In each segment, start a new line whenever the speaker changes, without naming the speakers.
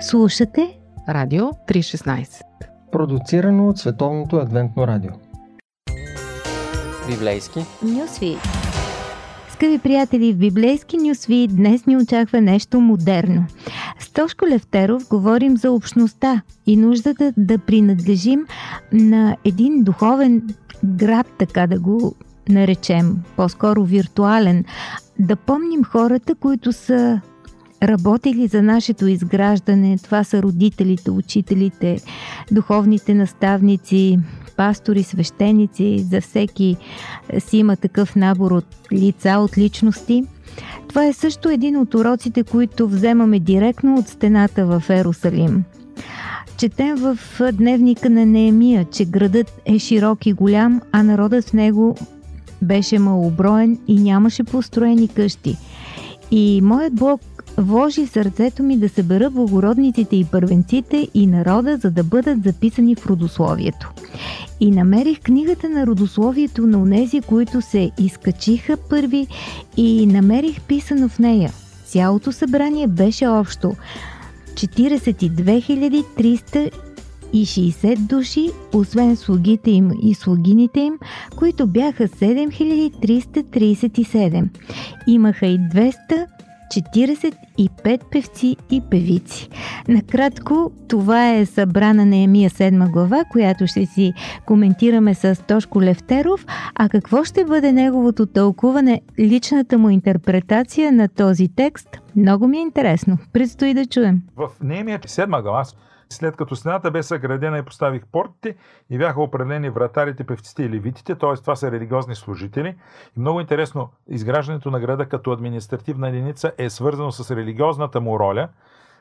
Слушате
Радио 316
Продуцирано от Световното адвентно радио.
Библейски.
Нюсвит Скъпи приятели, в библейски нюсви днес ни очаква нещо модерно. С Тошко Левтеров говорим за общността и нуждата да принадлежим на един духовен град, така да го наречем, по-скоро виртуален, да помним хората, които са работили за нашето изграждане. Това са родителите, учителите, духовните наставници, пастори, свещеници. За всеки си има такъв набор от лица, от личности. Това е също един от уроците, които вземаме директно от стената в Ерусалим. Четем в дневника на Неемия, че градът е широк и голям, а народът в него беше малоброен и нямаше построени къщи. И моят Бог вложи в сърцето ми да събера благородниците и първенците и народа, за да бъдат записани в родословието. И намерих книгата на родословието на онези, които се изкачиха първи и намерих писано в нея. Цялото събрание беше общо 42 360 души, освен слугите им и слугините им, които бяха 7337. Имаха и 200 45 певци и певици. Накратко, това е събрана на Емия 7 глава, която ще си коментираме с Тошко Левтеров. А какво ще бъде неговото тълкуване, личната му интерпретация на този текст? Много ми е интересно. Предстои да чуем.
В Неемия 7 глава след като стената бе съградена и поставих портите и бяха определени вратарите, певците и левитите, т.е. това са религиозни служители. И много интересно, изграждането на града като административна единица е свързано с религиозната му роля –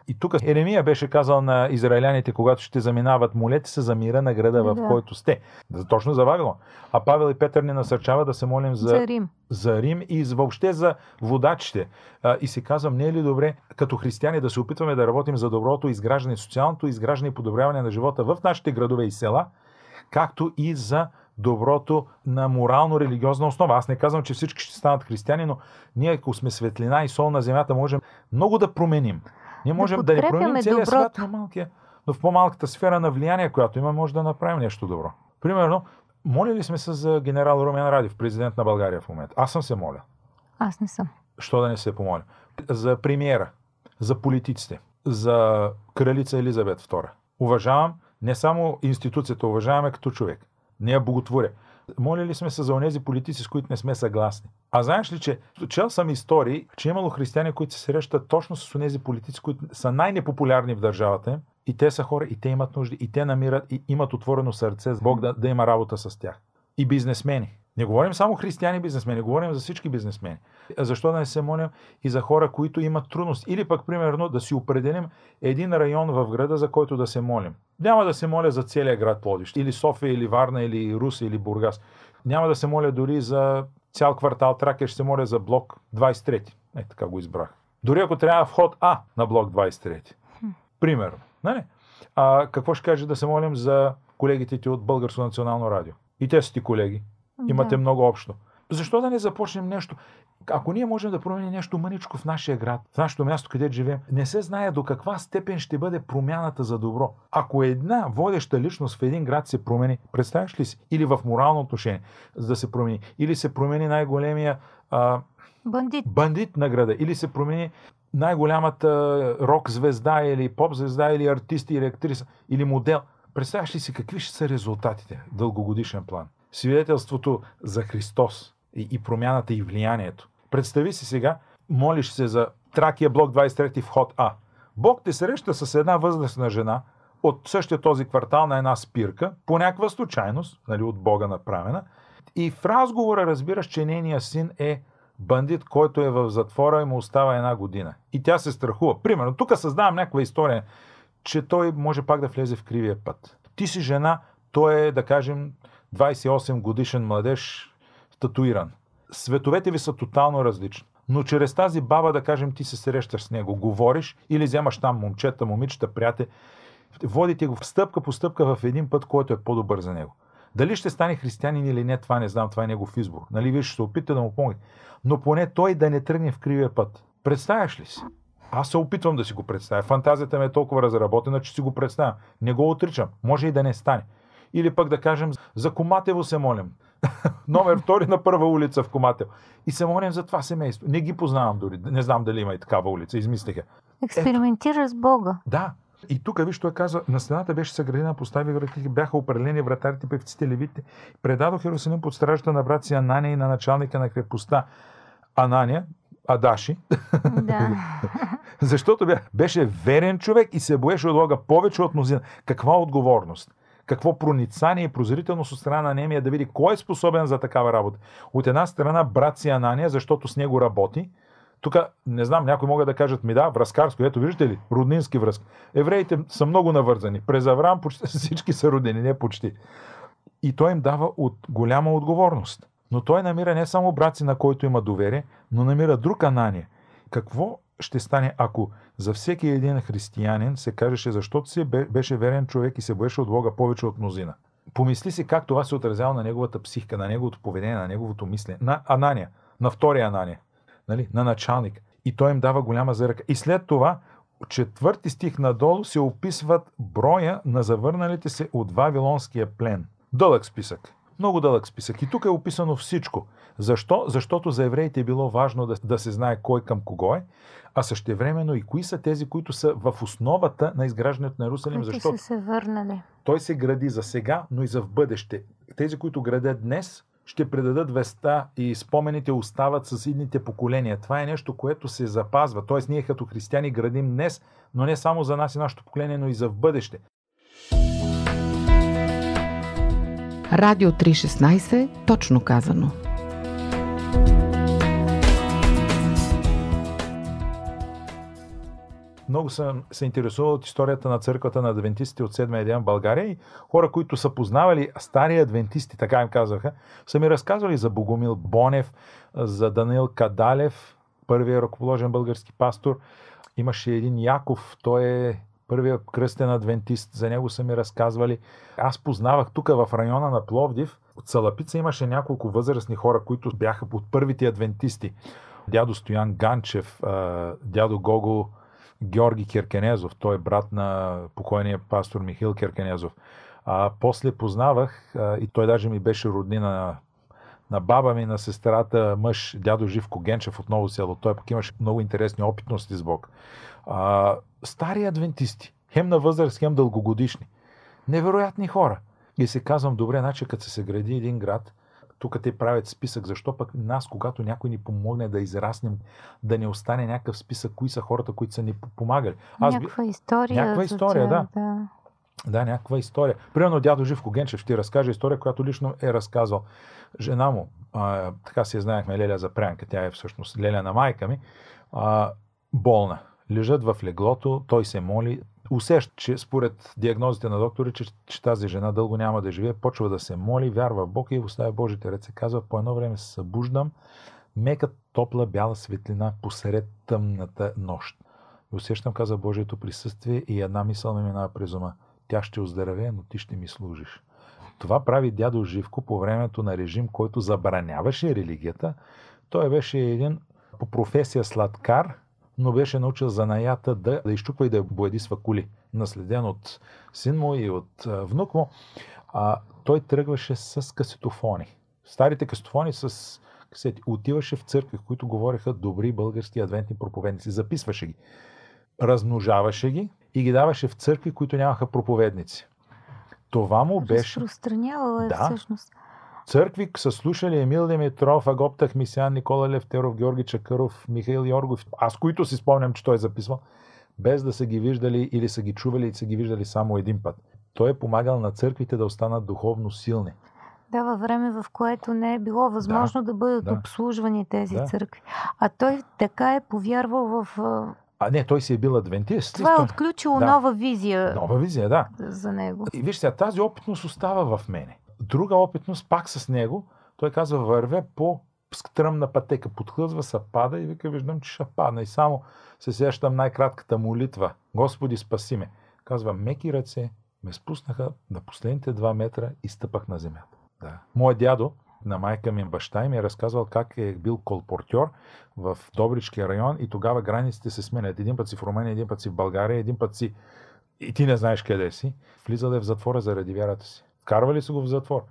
и тук Еремия беше казал на израиляните, когато ще заминават, молете се за мира на града, в да. който сте. Точно за Вавилон. А Павел и Петър ни насърчава да се молим за,
за Рим.
за Рим и въобще за водачите. А, и си казвам, не е ли добре като християни да се опитваме да работим за доброто изграждане, социалното изграждане и подобряване на живота в нашите градове и села, както и за доброто на морално-религиозна основа. Аз не казвам, че всички ще станат християни, но ние, ако сме светлина и сол на земята, можем много да променим. Ние можем да, да не променим целия свят, но, малкия, но в по-малката сфера на влияние, която има, може да направим нещо добро. Примерно, молили сме се за генерал Румен Радев, президент на България в момента. Аз съм се моля.
Аз не съм.
Що да не се помоля? За премиера, за политиците, за кралица Елизабет II. Уважавам не само институцията, уважаваме като човек. Не я боготворя. Молили сме се за онези политици, с които не сме съгласни. А знаеш ли, че чел съм истории, че имало християни, които се срещат точно с онези политици, които са най-непопулярни в държавата им, и те са хора, и те имат нужди, и те намират, и имат отворено сърце, Бог да, да има работа с тях. И бизнесмени. Не говорим само християни бизнесмени, говорим за всички бизнесмени. Защо да не се молим и за хора, които имат трудност? Или пък, примерно, да си определим един район в града, за който да се молим. Няма да се моля за целия град Плодиш, или София, или Варна, или Руса, или Бургас. Няма да се моля дори за цял квартал Тракер, ще се моля за блок 23. Е, така го избрах. Дори ако трябва вход А на блок 23. Примерно. Нали? А, какво ще каже да се молим за колегите ти от Българско национално радио? И те са ти колеги. Имате да. много общо. Защо да не започнем нещо? Ако ние можем да променим нещо мъничко в нашия град, в нашето място, където живеем, не се знае до каква степен ще бъде промяната за добро. Ако една водеща личност в един град се промени, представяш ли си? Или в морално отношение, за да се промени, или се промени най-големия а,
бандит.
бандит на града, или се промени най-голямата рок звезда или поп звезда или артист или актриса или модел. Представяш ли си какви ще са резултатите в дългогодишен план? Свидетелството за Христос и, и промяната и влиянието. Представи си сега, молиш се за Тракия блок 23 вход А. Бог те среща с една възрастна жена от същия този квартал на една спирка, по някаква случайност, нали, от Бога направена, и в разговора разбираш, че нейният син е бандит, който е в затвора и му остава една година. И тя се страхува. Примерно, тук създавам някаква история, че той може пак да влезе в кривия път. Ти си жена, той е, да кажем, 28 годишен младеж, татуиран. Световете ви са тотално различни. Но чрез тази баба, да кажем, ти се срещаш с него, говориш или вземаш там момчета, момичета, приятели, водите го стъпка по стъпка в един път, който е по-добър за него. Дали ще стане християнин или не, това не знам, това е негов избор. Нали, вие ще се опитате да му помогнете. Но поне той да не тръгне в кривия път. Представяш ли си? Аз се опитвам да си го представя. Фантазията ми е толкова разработена, че си го представям. Не го отричам. Може и да не стане. Или пък да кажем, за Коматево се молим. Номер втори на първа улица в Коматево. И се молим за това семейство. Не ги познавам дори. Не знам дали има и такава улица. Измислиха.
Експериментира с Бога.
Да. И тук, виж, той каза, на стената беше съградена, постави врати, бяха определени вратарите, певците, левите. Предадох Иерусалим под стражата на брат си Анания и на началника на крепостта Анания, Адаши.
Да.
Защото беше верен човек и се боеше от Бога повече от мнозина. Каква отговорност? Какво проницание и прозрителност от страна на Немия да види кой е способен за такава работа. От една страна брат си Анания, защото с него работи. Тук, не знам, някои могат да кажат ми да, връзкарско, ето виждате ли, роднински връзки. Евреите са много навързани. През Авраам почти всички са родени, не почти. И той им дава от голяма отговорност. Но той намира не само брат си, на който има доверие, но намира друг Анания. Какво ще стане, ако за всеки един християнин се кажеше, защото си бе- беше верен човек и се боеше от Бога повече от мнозина? Помисли си как това се отразява на неговата психика, на неговото поведение, на неговото мислене. На Анания, на втория Анания, нали? на началник. И той им дава голяма заръка. И след това, четвърти стих надолу се описват броя на завърналите се от Вавилонския плен. Дълъг списък. Много дълъг списък. И тук е описано всичко. Защо? Защото за евреите е било важно да, да се знае кой към кого е, а същевременно и кои са тези, които са в основата на изграждането на Иерусалим,
Които
защото
са се върнали.
той се гради за сега, но и за в бъдеще. Тези, които градят днес, ще предадат веста и спомените остават с идните поколения. Това е нещо, което се запазва. Тоест, ние като християни градим днес, но не само за нас и нашето поколение, но и за в бъдеще.
Радио 316, точно казано.
Много съм се интересувал от историята на църквата на адвентистите от седмия ден в България и хора, които са познавали стари адвентисти, така им казваха, са ми разказвали за Богомил Бонев, за Даниил Кадалев, първият ръковоложен български пастор. Имаше един Яков, той е първият кръстен адвентист, за него са ми разказвали. Аз познавах тук в района на Пловдив, от Салапица имаше няколко възрастни хора, които бяха от първите адвентисти. Дядо Стоян Ганчев, дядо Гого Георги Киркенезов, той е брат на покойния пастор Михил Киркенезов. А, после познавах, и той даже ми беше роднина на, на баба ми, на сестрата, мъж, дядо Живко Генчев от Ново село. Той пък имаше много интересни опитности с Бог. А, стари адвентисти, хем на възраст, хем дългогодишни. Невероятни хора. И се казвам, добре, значи като се гради един град, тук те правят списък, защо пък нас, когато някой ни помогне да израснем, да не остане някакъв списък, кои са хората, които са ни помагали.
Аз някаква история.
Някаква
за
история, да.
да.
Да, някаква история. Примерно дядо Живко Генчев ще ти разкаже история, която лично е разказал. Жена му, а, така си я знаехме, Леля Запрянка, тя е всъщност Леля на майка ми, а, болна. Лежат в леглото, той се моли, усеща, че според диагнозите на доктори, че, че тази жена дълго няма да живее, почва да се моли, вярва в Бог и оставя Божите ръце. Казва, по едно време се събуждам, мека топла бяла светлина посред тъмната нощ. И усещам, каза Божието присъствие и една мисъл ми минава през ума. Тя ще оздравее, но ти ще ми служиш. Това прави дядо Живко по времето на режим, който забраняваше религията. Той беше един по професия сладкар, но беше научил занаята да, да изчупва и да боядисва кули, наследен от син му и от а, внук му. А, той тръгваше с касетофони. Старите касетофони с касети. Отиваше в църкви, в които говореха добри български адвентни проповедници. Записваше ги. Размножаваше ги и ги даваше в църкви, които нямаха проповедници. Това му беше...
Разпространявала е
Да.
всъщност.
Църкви са слушали Емил Димитров, Агоп Тахмисян, Никола Левтеров, Георги Чакъров, Михаил Йоргов. Аз, които си спомням, че той е записвал, без да са ги виждали или са ги чували и са ги виждали само един път. Той е помагал на църквите да останат духовно силни.
Да, във време, в което не е било възможно да, бъдат
да.
обслужвани тези
Да.
църкви. А той така е повярвал в... а,
не, той си е бил адвентист.
Това е отключило
Да.
нова визия
Нова визия, да.
за него.
И виж сега, тази опитност остава в мене. Друга опитност, пак с него, той казва, върве по стръмна пътека, подхлъзва се, пада и вика, виждам, че ще падна. И само се сещам най-кратката молитва. Господи, спаси ме. Казва, меки ръце ме спуснаха на последните два метра и стъпах на земята. Да. Моят дядо, на майка ми баща ми е разказвал как е бил колпортьор в Добричкия район и тогава границите се сменят. Един път си в Румъния, един път си в България, един път си и ти не знаеш къде си. Влизал е в затвора заради вярата си. Вкарвали са го в затвор.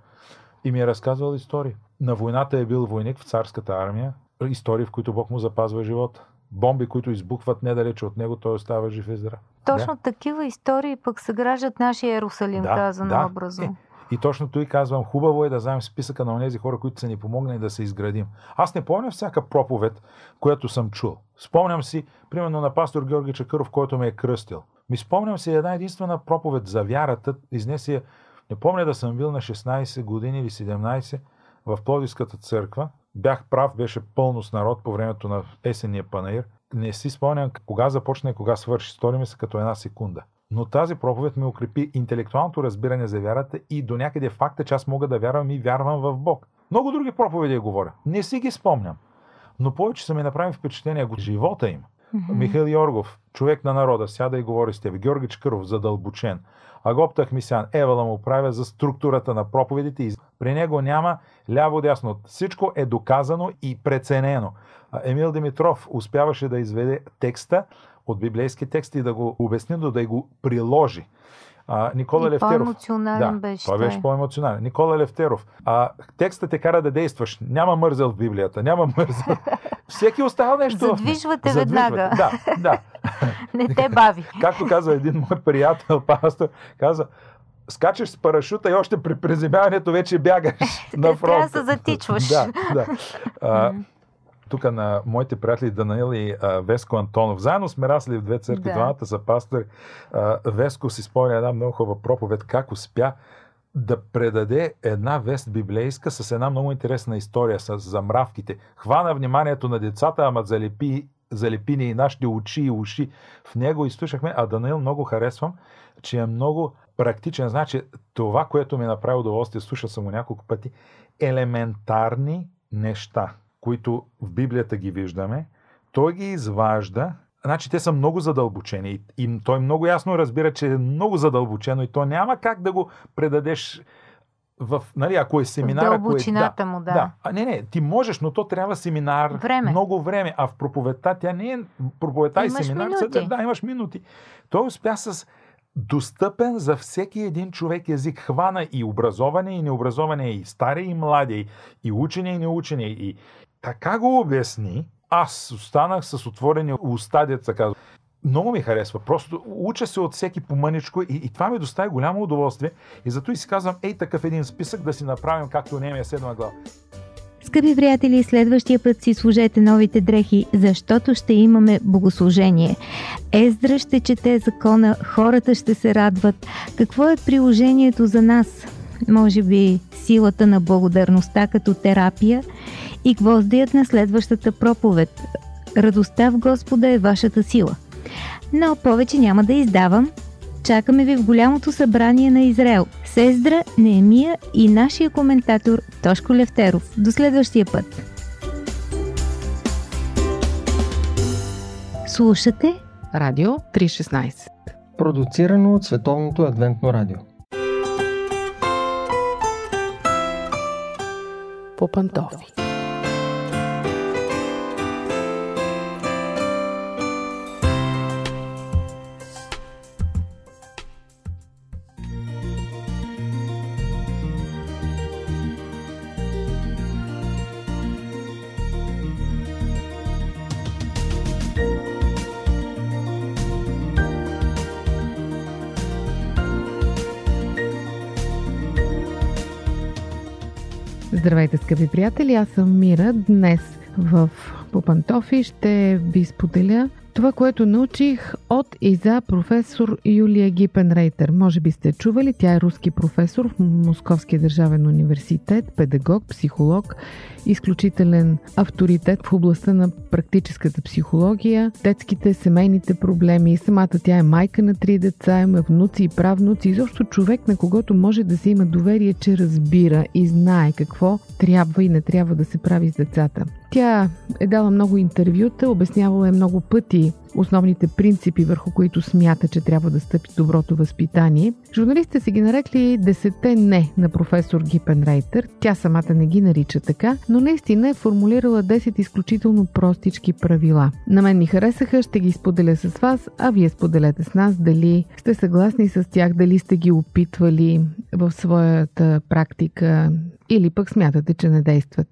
И ми е разказвал истории. На войната е бил войник в царската армия. Истории, в които Бог му запазва живота. Бомби, които избухват недалече от него, той остава жив и здрав.
Точно да. такива истории пък съграждат нашия Иерусалим,
Да,
казано
да.
образно.
Е, И точно той казвам, хубаво е да знаем списъка на тези хора, които са ни помогнали да се изградим. Аз не помня всяка проповед, която съм чул. Спомням си, примерно на пастор Георги Чакъров, който ме е кръстил. Ми спомням си една единствена проповед за вярата. Изнесе, не помня да съм бил на 16 години или 17 в Плодивската църква. Бях прав, беше пълно с народ по времето на есенния панаир. Не си спомням кога започна и кога свърши. Стори ми се като една секунда. Но тази проповед ми укрепи интелектуалното разбиране за вярата и до някъде факта, че аз мога да вярвам и вярвам в Бог. Много други проповеди я говоря. Не си ги спомням. Но повече са ми направи впечатление от живота им.
Мгм.
Михаил Йоргов, човек на народа, сяда и говори с тебе. Георги Чкъров, задълбочен. Агоп Тахмисян, Евала му правя за структурата на проповедите. и При него няма ляво-дясно. Всичко е доказано и преценено. Емил Димитров успяваше да изведе текста от библейски текст и да го обясни, но да го приложи. А, Никола
И
Левтеров.
по-емоционален
да,
беше
той. беше по-емоционален. Никола Левтеров. А, текстът те кара да действаш. Няма мързел в Библията. Няма мързел. Всеки оставя нещо.
Задвижвате
Задвижвате.
веднага.
Да, да.
Не те бави.
Както каза един мой приятел, пастор, каза, скачаш с парашута и още при приземяването вече бягаш на фронта.
Трябва да се затичваш.
да, да. А, тук на моите приятели Данаил и а, Веско Антонов. Заедно сме расли в две църкви,
Да.
двамата са пастори. А, Веско си спомня една много хубава проповед, как успя да предаде една вест библейска с една много интересна история с замравките. Хвана вниманието на децата, ама залепи, залепи ни и нашите очи и уши в него и слушахме. А Данаил много харесвам, че е много практичен. Значи това, което ми направи удоволствие, слушал съм го няколко пъти, елементарни неща, които в Библията ги виждаме, той ги изважда. Значи те са много задълбочени и, и той много ясно разбира, че е много задълбочено и то няма как да го предадеш в, нали, ако е семинар, ако е...
дълбочината му, да.
да. А, не, не, ти можеш, но то трябва семинар.
Време.
Много време. А в проповедта тя не е... Проповедта и семинар
минути.
Да, имаш минути. Той успя с достъпен за всеки един човек език. Хвана и образоване, и необразоване, и стари, и млади, и, учене, и неучене. И така го обясни. Аз останах с отворени уста, деца казва. Много ми харесва. Просто уча се от всеки помъничко и, и това ми достави голямо удоволствие. И зато и си казвам, ей такъв един списък да си направим, както Немия седма глава.
Скъпи приятели, следващия път си служете новите дрехи, защото ще имаме богослужение. Ездра ще чете закона, хората ще се радват. Какво е приложението за нас? Може би силата на благодарността като терапия и гвоздият на следващата проповед. Радостта в Господа е вашата сила. Но повече няма да издавам. Чакаме ви в голямото събрание на Израел. Сездра, Неемия и нашия коментатор Тошко Левтеров. До следващия път! Слушате
Радио 316.
Продуцирано от Световното адвентно радио.
По Здравейте, скъпи приятели! Аз съм Мира. Днес в Попантофи ще ви споделя това, което научих от и за професор Юлия Гипенрейтер. Може би сте чували, тя е руски професор в Московския държавен университет, педагог, психолог, изключителен авторитет в областта на практическата психология, детските, семейните проблеми. Самата тя е майка на три деца, има внуци и правнуци. Изобщо човек, на когото може да се има доверие, че разбира и знае какво трябва и не трябва да се прави с децата. Тя е дала много интервюта, обяснявала е много пъти основните принципи, върху които смята, че трябва да стъпи доброто възпитание. Журналистите си ги нарекли десете не на професор Гипен Рейтер. Тя самата не ги нарича така, но наистина е формулирала 10 изключително простички правила. На мен ми харесаха, ще ги споделя с вас, а вие споделете с нас дали сте съгласни с тях, дали сте ги опитвали в своята практика или пък смятате, че не действат.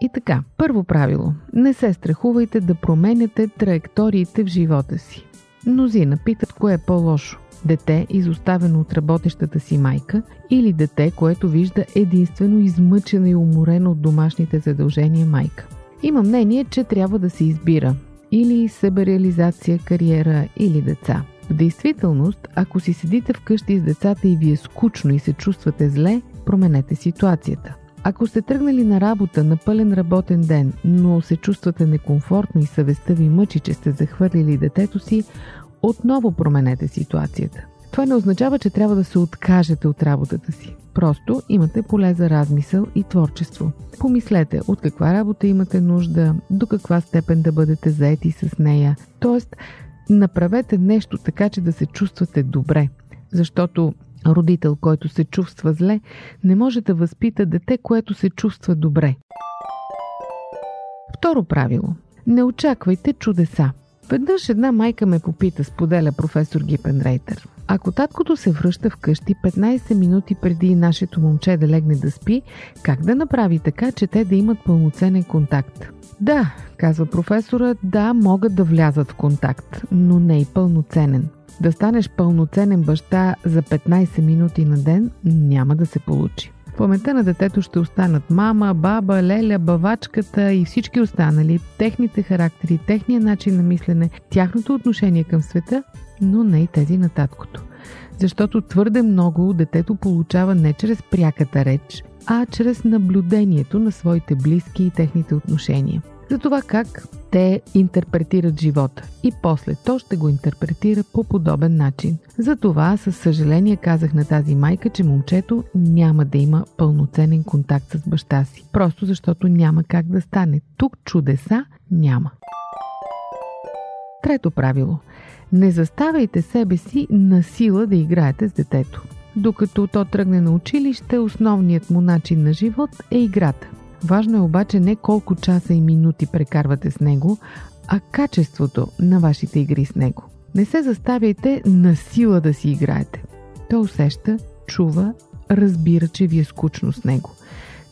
И така, първо правило. Не се страхувайте да променяте траекториите в живота си. Мнозина питат кое е по-лошо. Дете, изоставено от работещата си майка, или дете, което вижда единствено измъчена и уморена от домашните задължения майка. Има мнение, че трябва да се избира или себереализация, кариера или деца. В действителност, ако си седите вкъщи с децата и ви е скучно и се чувствате зле, променете ситуацията. Ако сте тръгнали на работа на пълен работен ден, но се чувствате некомфортно и съвестта ви мъчи, че сте захвърлили детето си, отново променете ситуацията. Това не означава, че трябва да се откажете от работата си. Просто имате поле за размисъл и творчество. Помислете от каква работа имате нужда, до каква степен да бъдете заети с нея. Тоест, направете нещо така, че да се чувствате добре. Защото Родител, който се чувства зле, не може да възпита дете, което се чувства добре. Второ правило. Не очаквайте чудеса. Веднъж една майка ме попита, споделя професор Гипен Рейтер. Ако таткото се връща вкъщи 15 минути преди нашето момче да легне да спи, как да направи така, че те да имат пълноценен контакт? Да, казва професора, да, могат да влязат в контакт, но не и пълноценен. Да станеш пълноценен баща за 15 минути на ден няма да се получи. В паметта на детето ще останат мама, баба, леля, бавачката и всички останали, техните характери, техния начин на мислене, тяхното отношение към света, но не и тези на таткото. Защото твърде много детето получава не чрез пряката реч, а чрез наблюдението на своите близки и техните отношения за това как те интерпретират живота и после то ще го интерпретира по подобен начин. Затова със съжаление казах на тази майка, че момчето няма да има пълноценен контакт с баща си. Просто защото няма как да стане. Тук чудеса няма. Трето правило. Не заставяйте себе си на сила да играете с детето. Докато то тръгне на училище, основният му начин на живот е играта. Важно е обаче не колко часа и минути прекарвате с него, а качеството на вашите игри с него. Не се заставяйте на сила да си играете. Той усеща, чува, разбира, че ви е скучно с него.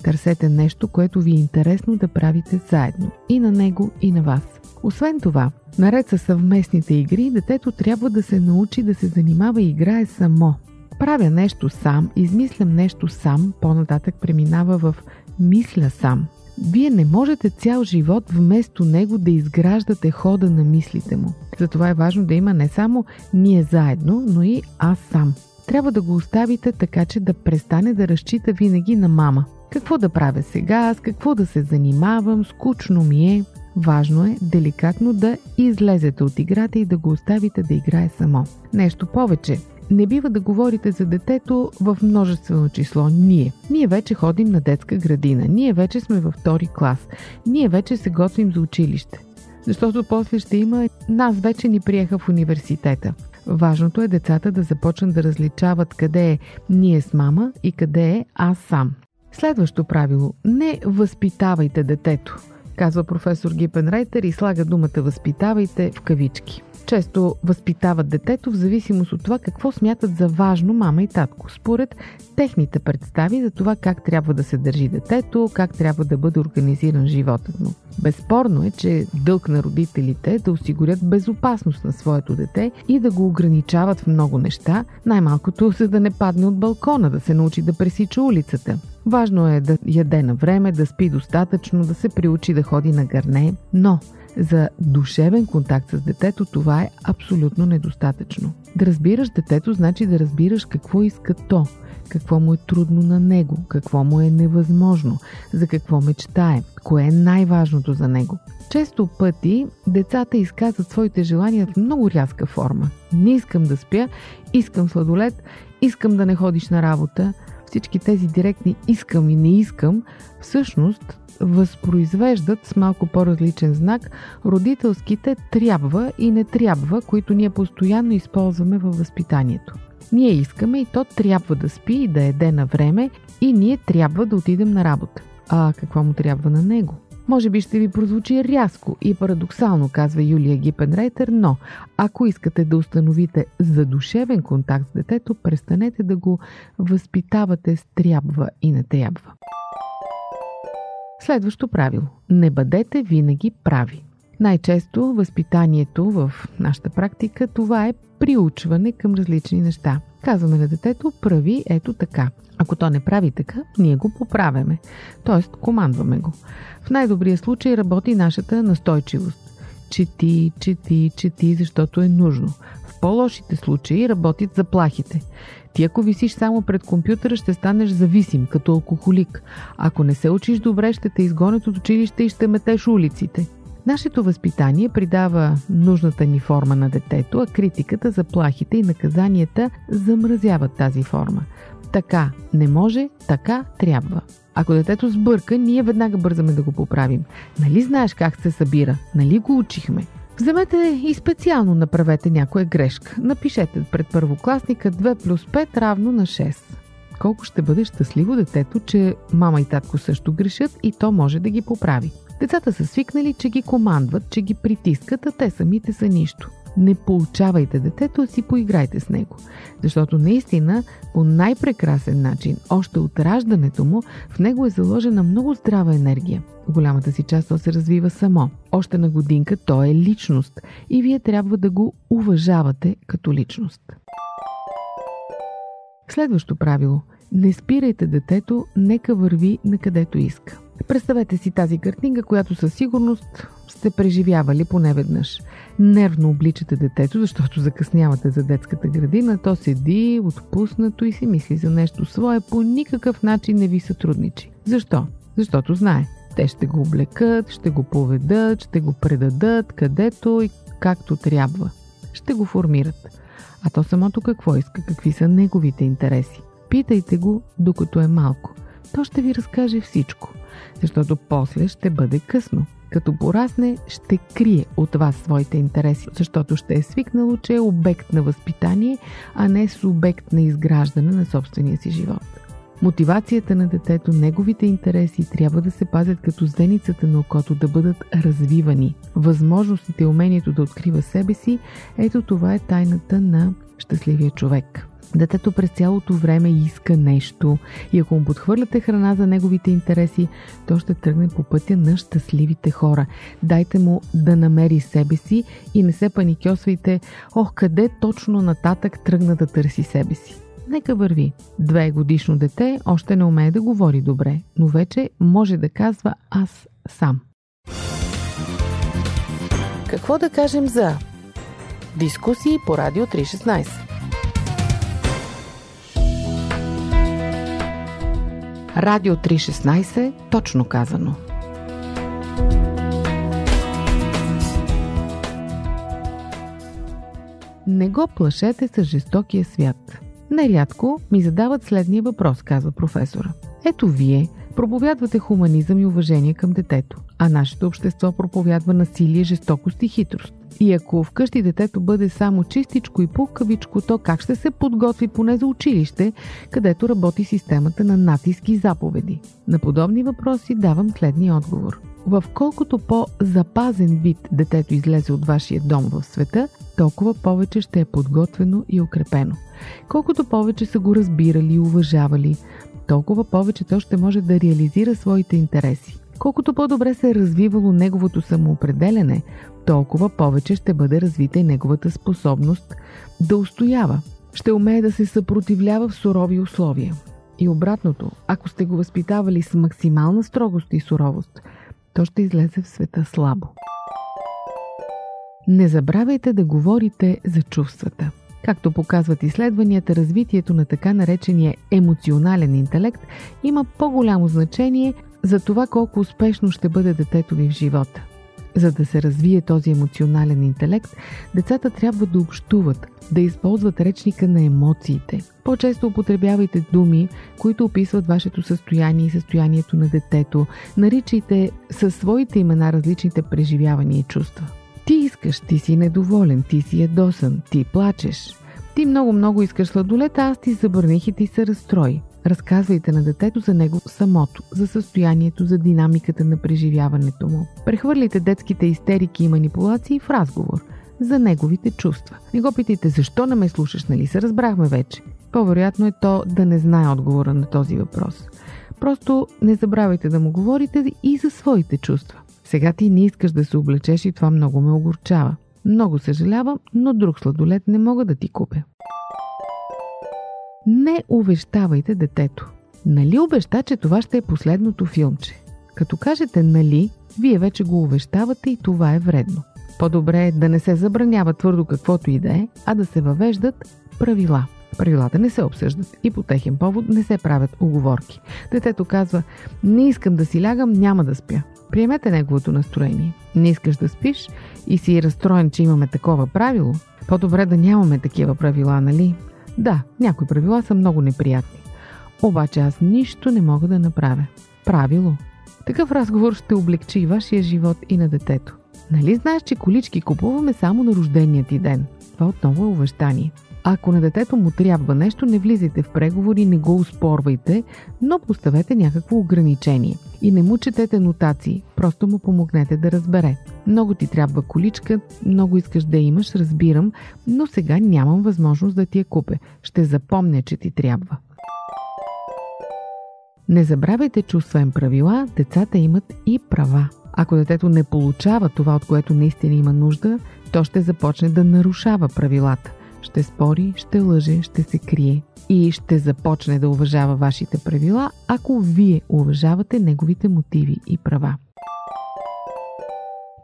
Търсете нещо, което ви е интересно да правите заедно. И на него, и на вас. Освен това, наред с съвместните игри, детето трябва да се научи да се занимава и играе само. Правя нещо сам, измислям нещо сам, по-нататък преминава в мисля сам. Вие не можете цял живот вместо него да изграждате хода на мислите му. Затова е важно да има не само ние заедно, но и аз сам. Трябва да го оставите така, че да престане да разчита винаги на мама. Какво да правя сега, с какво да се занимавам, скучно ми е. Важно е деликатно да излезете от играта и да го оставите да играе само. Нещо повече, не бива да говорите за детето в множествено число ние. Ние вече ходим на детска градина, ние вече сме във втори клас, ние вече се готвим за училище. Защото после ще има нас вече ни приеха в университета. Важното е децата да започнат да различават къде е ние с мама и къде е аз сам. Следващо правило – не възпитавайте детето, казва професор Гипен Рейтер и слага думата възпитавайте в кавички често възпитават детето в зависимост от това какво смятат за важно мама и татко, според техните представи за това как трябва да се държи детето, как трябва да бъде организиран животът му. Безспорно е, че дълг на родителите да осигурят безопасност на своето дете и да го ограничават в много неща, най-малкото за да не падне от балкона, да се научи да пресича улицата. Важно е да яде на време, да спи достатъчно, да се приучи да ходи на гърне, но за душевен контакт с детето това е абсолютно недостатъчно. Да разбираш детето значи да разбираш какво иска то, какво му е трудно на него, какво му е невъзможно, за какво мечтае, кое е най-важното за него. Често пъти децата изказват своите желания в много рязка форма. Не искам да спя, искам сладолет, искам да не ходиш на работа. Всички тези директни искам и не искам, всъщност възпроизвеждат с малко по-различен знак родителските трябва и не трябва, които ние постоянно използваме във възпитанието. Ние искаме и то трябва да спи и да еде на време и ние трябва да отидем на работа. А какво му трябва на него? Може би ще ви прозвучи рязко и парадоксално, казва Юлия Гипенрейтер, но ако искате да установите задушевен контакт с детето, престанете да го възпитавате с трябва и не трябва. Следващо правило. Не бъдете винаги прави. Най-често възпитанието в нашата практика това е приучване към различни неща. Казваме на детето, прави ето така. Ако то не прави така, ние го поправяме, т.е. командваме го. В най-добрия случай работи нашата настойчивост. Чети, чети, чети, защото е нужно. В по-лошите случаи работят заплахите. Ти ако висиш само пред компютъра, ще станеш зависим, като алкохолик. Ако не се учиш добре, ще те изгонят от училище и ще метеш улиците. Нашето възпитание придава нужната ни форма на детето, а критиката, заплахите и наказанията замразяват тази форма. Така не може, така трябва. Ако детето сбърка, ние веднага бързаме да го поправим. Нали знаеш как се събира? Нали го учихме? Вземете и специално направете някоя грешка. Напишете пред първокласника 2 плюс 5 равно на 6. Колко ще бъде щастливо детето, че мама и татко също грешат и то може да ги поправи. Децата са свикнали, че ги командват, че ги притискат, а те самите са нищо. Не получавайте детето, си поиграйте с него. Защото наистина по най-прекрасен начин, още от раждането му, в него е заложена много здрава енергия. Голямата си част то се развива само. Още на годинка то е личност и вие трябва да го уважавате като личност. Следващо правило. Не спирайте детето, нека върви на където иска. Представете си тази картинка, която със сигурност сте преживявали поне веднъж. Нервно обличате детето, защото закъснявате за детската градина, то седи отпуснато и си мисли за нещо свое, по никакъв начин не ви сътрудничи. Защо? Защото знае. Те ще го облекат, ще го поведат, ще го предадат където и както трябва. Ще го формират. А то самото какво иска, какви са неговите интереси. Питайте го, докато е малко. То ще ви разкаже всичко защото после ще бъде късно. Като порасне, ще крие от вас своите интереси, защото ще е свикнало, че е обект на възпитание, а не субект на изграждане на собствения си живот. Мотивацията на детето, неговите интереси трябва да се пазят като зеницата на окото, да бъдат развивани. Възможностите и умението да открива себе си, ето това е тайната на щастливия човек. Детето през цялото време иска нещо и ако му подхвърляте храна за неговите интереси, то ще тръгне по пътя на щастливите хора. Дайте му да намери себе си и не се паникьосвайте, ох, къде точно нататък тръгна да търси себе си. Нека върви. Две годишно дете още не умее да говори добре, но вече може да казва аз сам.
Какво да кажем за дискусии по Радио 316?
Радио 316, точно казано. Не го плашете с жестокия свят. Нерядко ми задават следния въпрос, казва професора. Ето вие проповядвате хуманизъм и уважение към детето, а нашето общество проповядва насилие, жестокост и хитрост. И ако вкъщи детето бъде само чистичко и пукавичко, то как ще се подготви поне за училище, където работи системата на натиски и заповеди? На подобни въпроси давам следния отговор. В колкото по-запазен вид детето излезе от вашия дом в света, толкова повече ще е подготвено и укрепено. Колкото повече са го разбирали и уважавали, толкова повече то ще може да реализира своите интереси. Колкото по-добре се е развивало неговото самоопределене, толкова повече ще бъде развита и неговата способност да устоява. Ще умее да се съпротивлява в сурови условия. И обратното, ако сте го възпитавали с максимална строгост и суровост, то ще излезе в света слабо. Не забравяйте да говорите за чувствата. Както показват изследванията, развитието на така наречения емоционален интелект има по-голямо значение за това колко успешно ще бъде детето ви в живота. За да се развие този емоционален интелект, децата трябва да общуват, да използват речника на емоциите. По-често употребявайте думи, които описват вашето състояние и състоянието на детето. Наричайте със своите имена различните преживявания и чувства. Ти искаш, ти си недоволен, ти си ядосан, ти плачеш. Ти много-много искаш сладолет, а аз ти забраних и ти се разстрои. Разказвайте на детето за него самото, за състоянието, за динамиката на преживяването му. Прехвърлите детските истерики и манипулации в разговор за неговите чувства. Не го питайте защо не ме слушаш, нали се разбрахме вече. По-вероятно е то да не знае отговора на този въпрос. Просто не забравяйте да му говорите и за своите чувства. Сега ти не искаш да се облечеш и това много ме огорчава. Много съжалявам, но друг сладолет не мога да ти купя. Не увещавайте детето. Нали обеща, че това ще е последното филмче? Като кажете нали, вие вече го увещавате и това е вредно. По-добре е да не се забранява твърдо каквото и да е, а да се въвеждат правила. Правилата не се обсъждат и по техен повод не се правят оговорки. Детето казва, не искам да си лягам, няма да спя. Приемете неговото настроение. Не искаш да спиш и си разстроен, че имаме такова правило. По-добре да нямаме такива правила, нали? Да, някои правила са много неприятни. Обаче аз нищо не мога да направя. Правило. Такъв разговор ще облегчи и вашия живот и на детето. Нали знаеш, че колички купуваме само на рождения ти ден? Това отново е увещание. Ако на детето му трябва нещо, не влизайте в преговори, не го успорвайте, но поставете някакво ограничение. И не му четете нотации, просто му помогнете да разбере. Много ти трябва количка, много искаш да имаш, разбирам, но сега нямам възможност да ти я купя. Ще запомня, че ти трябва. Не забравяйте, че освен правила, децата имат и права. Ако детето не получава това, от което наистина има нужда, то ще започне да нарушава правилата. Ще спори, ще лъже, ще се крие и ще започне да уважава вашите правила, ако вие уважавате неговите мотиви и права.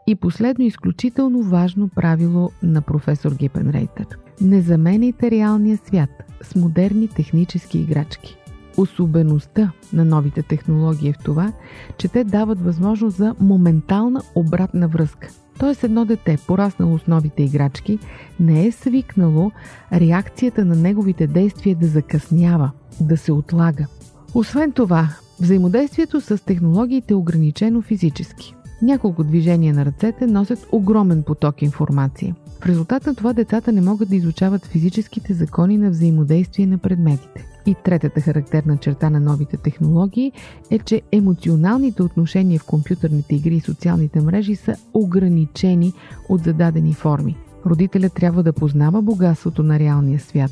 И последно изключително важно правило на професор Гипенрейтер. Не заменяйте реалния свят с модерни технически играчки. Особеността на новите технологии е в това, че те дават възможност за моментална обратна връзка. Тоест едно дете, пораснало с новите играчки, не е свикнало реакцията на неговите действия да закъснява, да се отлага. Освен това, взаимодействието с технологиите е ограничено физически. Няколко движения на ръцете носят огромен поток информация. В резултат на това децата не могат да изучават физическите закони на взаимодействие на предметите. И третата характерна черта на новите технологии е, че емоционалните отношения в компютърните игри и социалните мрежи са ограничени от зададени форми. Родителят трябва да познава богатството на реалния свят,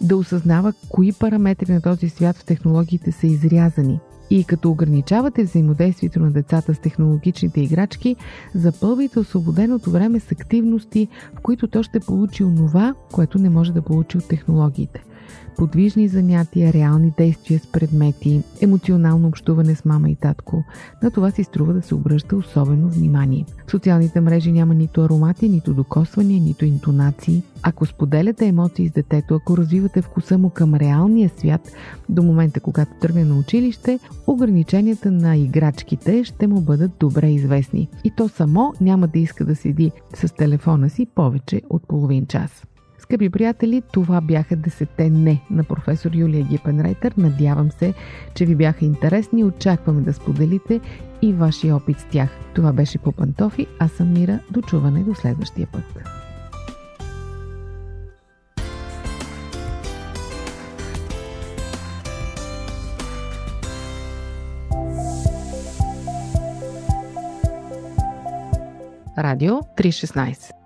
да осъзнава кои параметри на този свят в технологиите са изрязани – и като ограничавате взаимодействието на децата с технологичните играчки, запълвайте освободеното време с активности, в които то ще получи онова, което не може да получи от технологиите – подвижни занятия, реални действия с предмети, емоционално общуване с мама и татко. На това си струва да се обръща особено внимание. В социалните мрежи няма нито аромати, нито докосвания, нито интонации. Ако споделяте емоции с детето, ако развивате вкуса му към реалния свят, до момента когато тръгне на училище, ограниченията на играчките ще му бъдат добре известни. И то само няма да иска да седи с телефона си повече от половин час. Скъпи приятели, това бяха десете не на професор Юлия Гипенрейтер. Надявам се, че ви бяха интересни. Очакваме да споделите и вашия опит с тях. Това беше по пантофи. Аз съм Мира. До чуване до следващия път. Радио 316